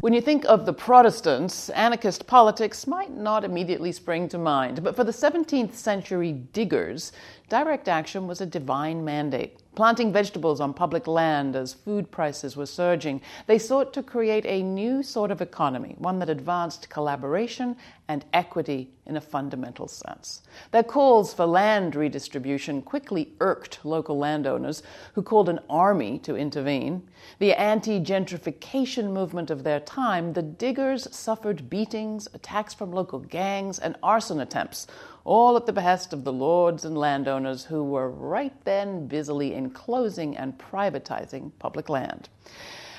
When you think of the Protestants, anarchist politics might not immediately spring to mind. But for the 17th century diggers, direct action was a divine mandate. Planting vegetables on public land as food prices were surging, they sought to create a new sort of economy, one that advanced collaboration and equity in a fundamental sense. Their calls for land redistribution quickly irked local landowners who called an army to intervene. The anti gentrification movement of their time, the diggers suffered beatings, attacks from local gangs, and arson attempts, all at the behest of the lords and landowners who were right then busily enclosing and privatizing public land.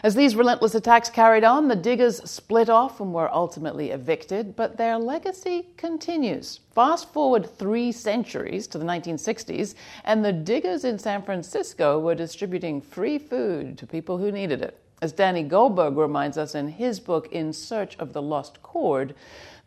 As these relentless attacks carried on, the diggers split off and were ultimately evicted, but their legacy continues. Fast forward three centuries to the 1960s, and the diggers in San Francisco were distributing free food to people who needed it. As Danny Goldberg reminds us in his book In Search of the Lost Chord,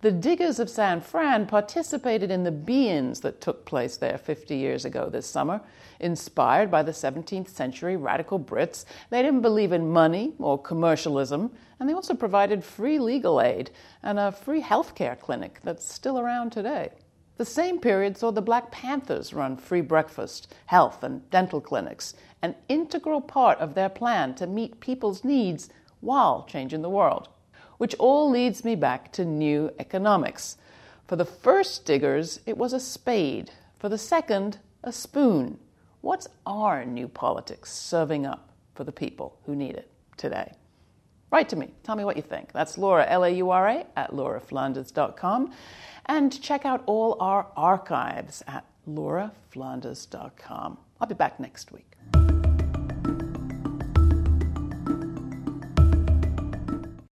the diggers of San Fran participated in the be-ins that took place there 50 years ago this summer. Inspired by the 17th century radical Brits, they didn't believe in money or commercialism, and they also provided free legal aid and a free healthcare clinic that's still around today. The same period saw the Black Panthers run free breakfast, health, and dental clinics, an integral part of their plan to meet people's needs while changing the world which all leads me back to new economics. For the first diggers, it was a spade. For the second, a spoon. What's our new politics serving up for the people who need it today? Write to me. Tell me what you think. That's Laura, L A U R A, at lauraflanders.com. And check out all our archives at lauraflanders.com. I'll be back next week.